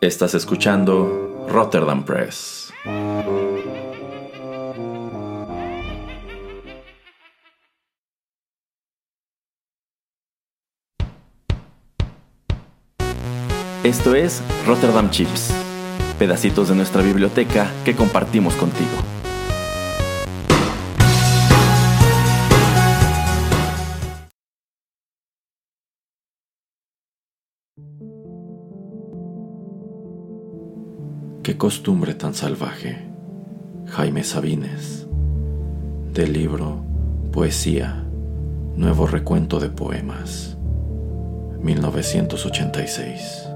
Estás escuchando Rotterdam Press. Esto es Rotterdam Chips, pedacitos de nuestra biblioteca que compartimos contigo. Qué costumbre tan salvaje. Jaime Sabines. Del libro Poesía. Nuevo recuento de poemas. 1986.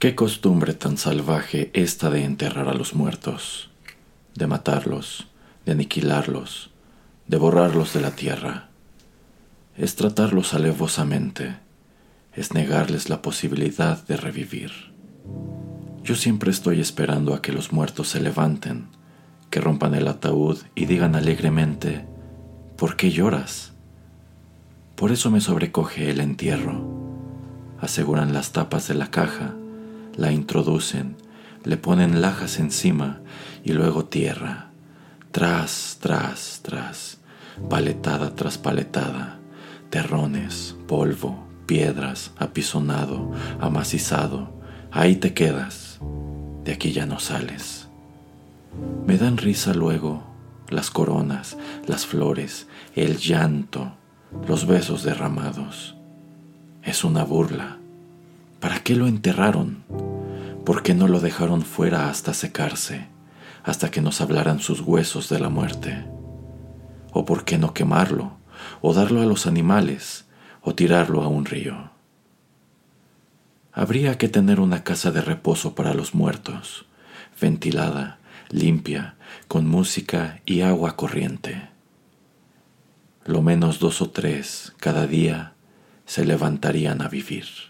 Qué costumbre tan salvaje esta de enterrar a los muertos, de matarlos, de aniquilarlos, de borrarlos de la tierra. Es tratarlos alevosamente, es negarles la posibilidad de revivir. Yo siempre estoy esperando a que los muertos se levanten, que rompan el ataúd y digan alegremente, ¿por qué lloras? Por eso me sobrecoge el entierro. Aseguran las tapas de la caja, la introducen, le ponen lajas encima y luego tierra, tras, tras, tras, paletada tras paletada, terrones, polvo, piedras, apisonado, amacizado, ahí te quedas, de aquí ya no sales. Me dan risa luego las coronas, las flores, el llanto, los besos derramados. Es una burla. ¿Para qué lo enterraron? ¿Por qué no lo dejaron fuera hasta secarse, hasta que nos hablaran sus huesos de la muerte? ¿O por qué no quemarlo, o darlo a los animales, o tirarlo a un río? Habría que tener una casa de reposo para los muertos, ventilada, limpia, con música y agua corriente. Lo menos dos o tres cada día se levantarían a vivir.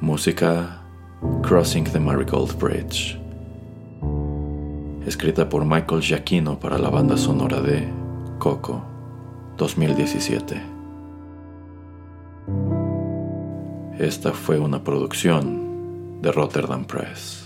Música Crossing the Marigold Bridge. Escrita por Michael Giacchino para la banda sonora de Coco 2017. Esta fue una producción de Rotterdam Press.